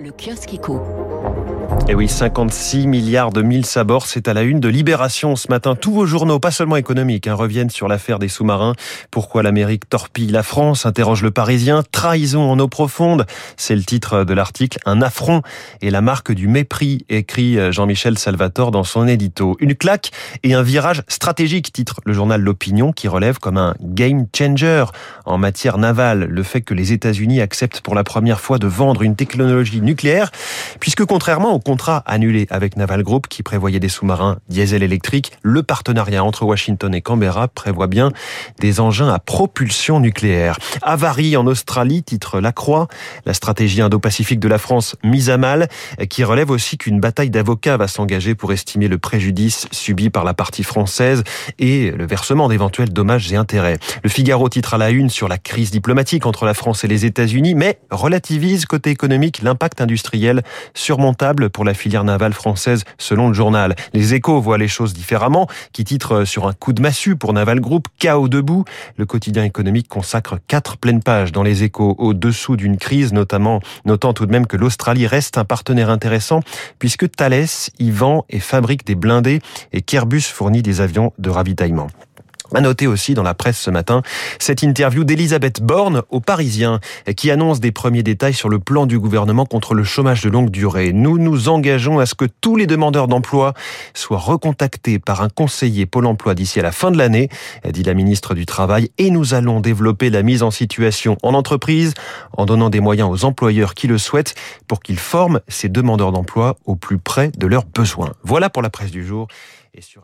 Le kiosque éco. Et eh oui, 56 milliards de mille sabords, c'est à la une de Libération ce matin. Tous vos journaux, pas seulement économiques, hein, reviennent sur l'affaire des sous-marins. Pourquoi l'Amérique torpille la France interroge le Parisien. Trahison en eau profonde, c'est le titre de l'article. Un affront et la marque du mépris, écrit Jean-Michel Salvatore dans son édito. Une claque et un virage stratégique, titre le journal L'Opinion, qui relève comme un game changer en matière navale le fait que les États-Unis acceptent pour la première fois de vendre une technologie nucléaire, puisque contrairement au contrat annulé avec Naval Group qui prévoyait des sous-marins diesel électriques, le partenariat entre Washington et Canberra prévoit bien des engins à propulsion nucléaire. Avarie en Australie, titre La Croix, la stratégie indo-pacifique de la France mise à mal, qui relève aussi qu'une bataille d'avocats va s'engager pour estimer le préjudice subi par la partie française et le versement d'éventuels dommages et intérêts. Le Figaro titre à la une sur la crise diplomatique entre la France et les États-Unis, mais relativise côté économique l'impact industriel surmontable pour la filière navale française selon le journal. Les échos voient les choses différemment, qui titre sur un coup de massue pour Naval Group, chaos debout. Le quotidien économique consacre quatre pleines pages dans les échos au-dessous d'une crise, notamment notant tout de même que l'Australie reste un partenaire intéressant puisque Thales y vend et fabrique des blindés et qu'Airbus fournit des avions de ravitaillement. À noter aussi dans la presse ce matin cette interview d'Elisabeth Borne aux Parisiens qui annonce des premiers détails sur le plan du gouvernement contre le chômage de longue durée. Nous nous engageons à ce que tous les demandeurs d'emploi soient recontactés par un conseiller Pôle emploi d'ici à la fin de l'année, dit la ministre du Travail, et nous allons développer la mise en situation en entreprise en donnant des moyens aux employeurs qui le souhaitent pour qu'ils forment ces demandeurs d'emploi au plus près de leurs besoins. Voilà pour la presse du jour et sur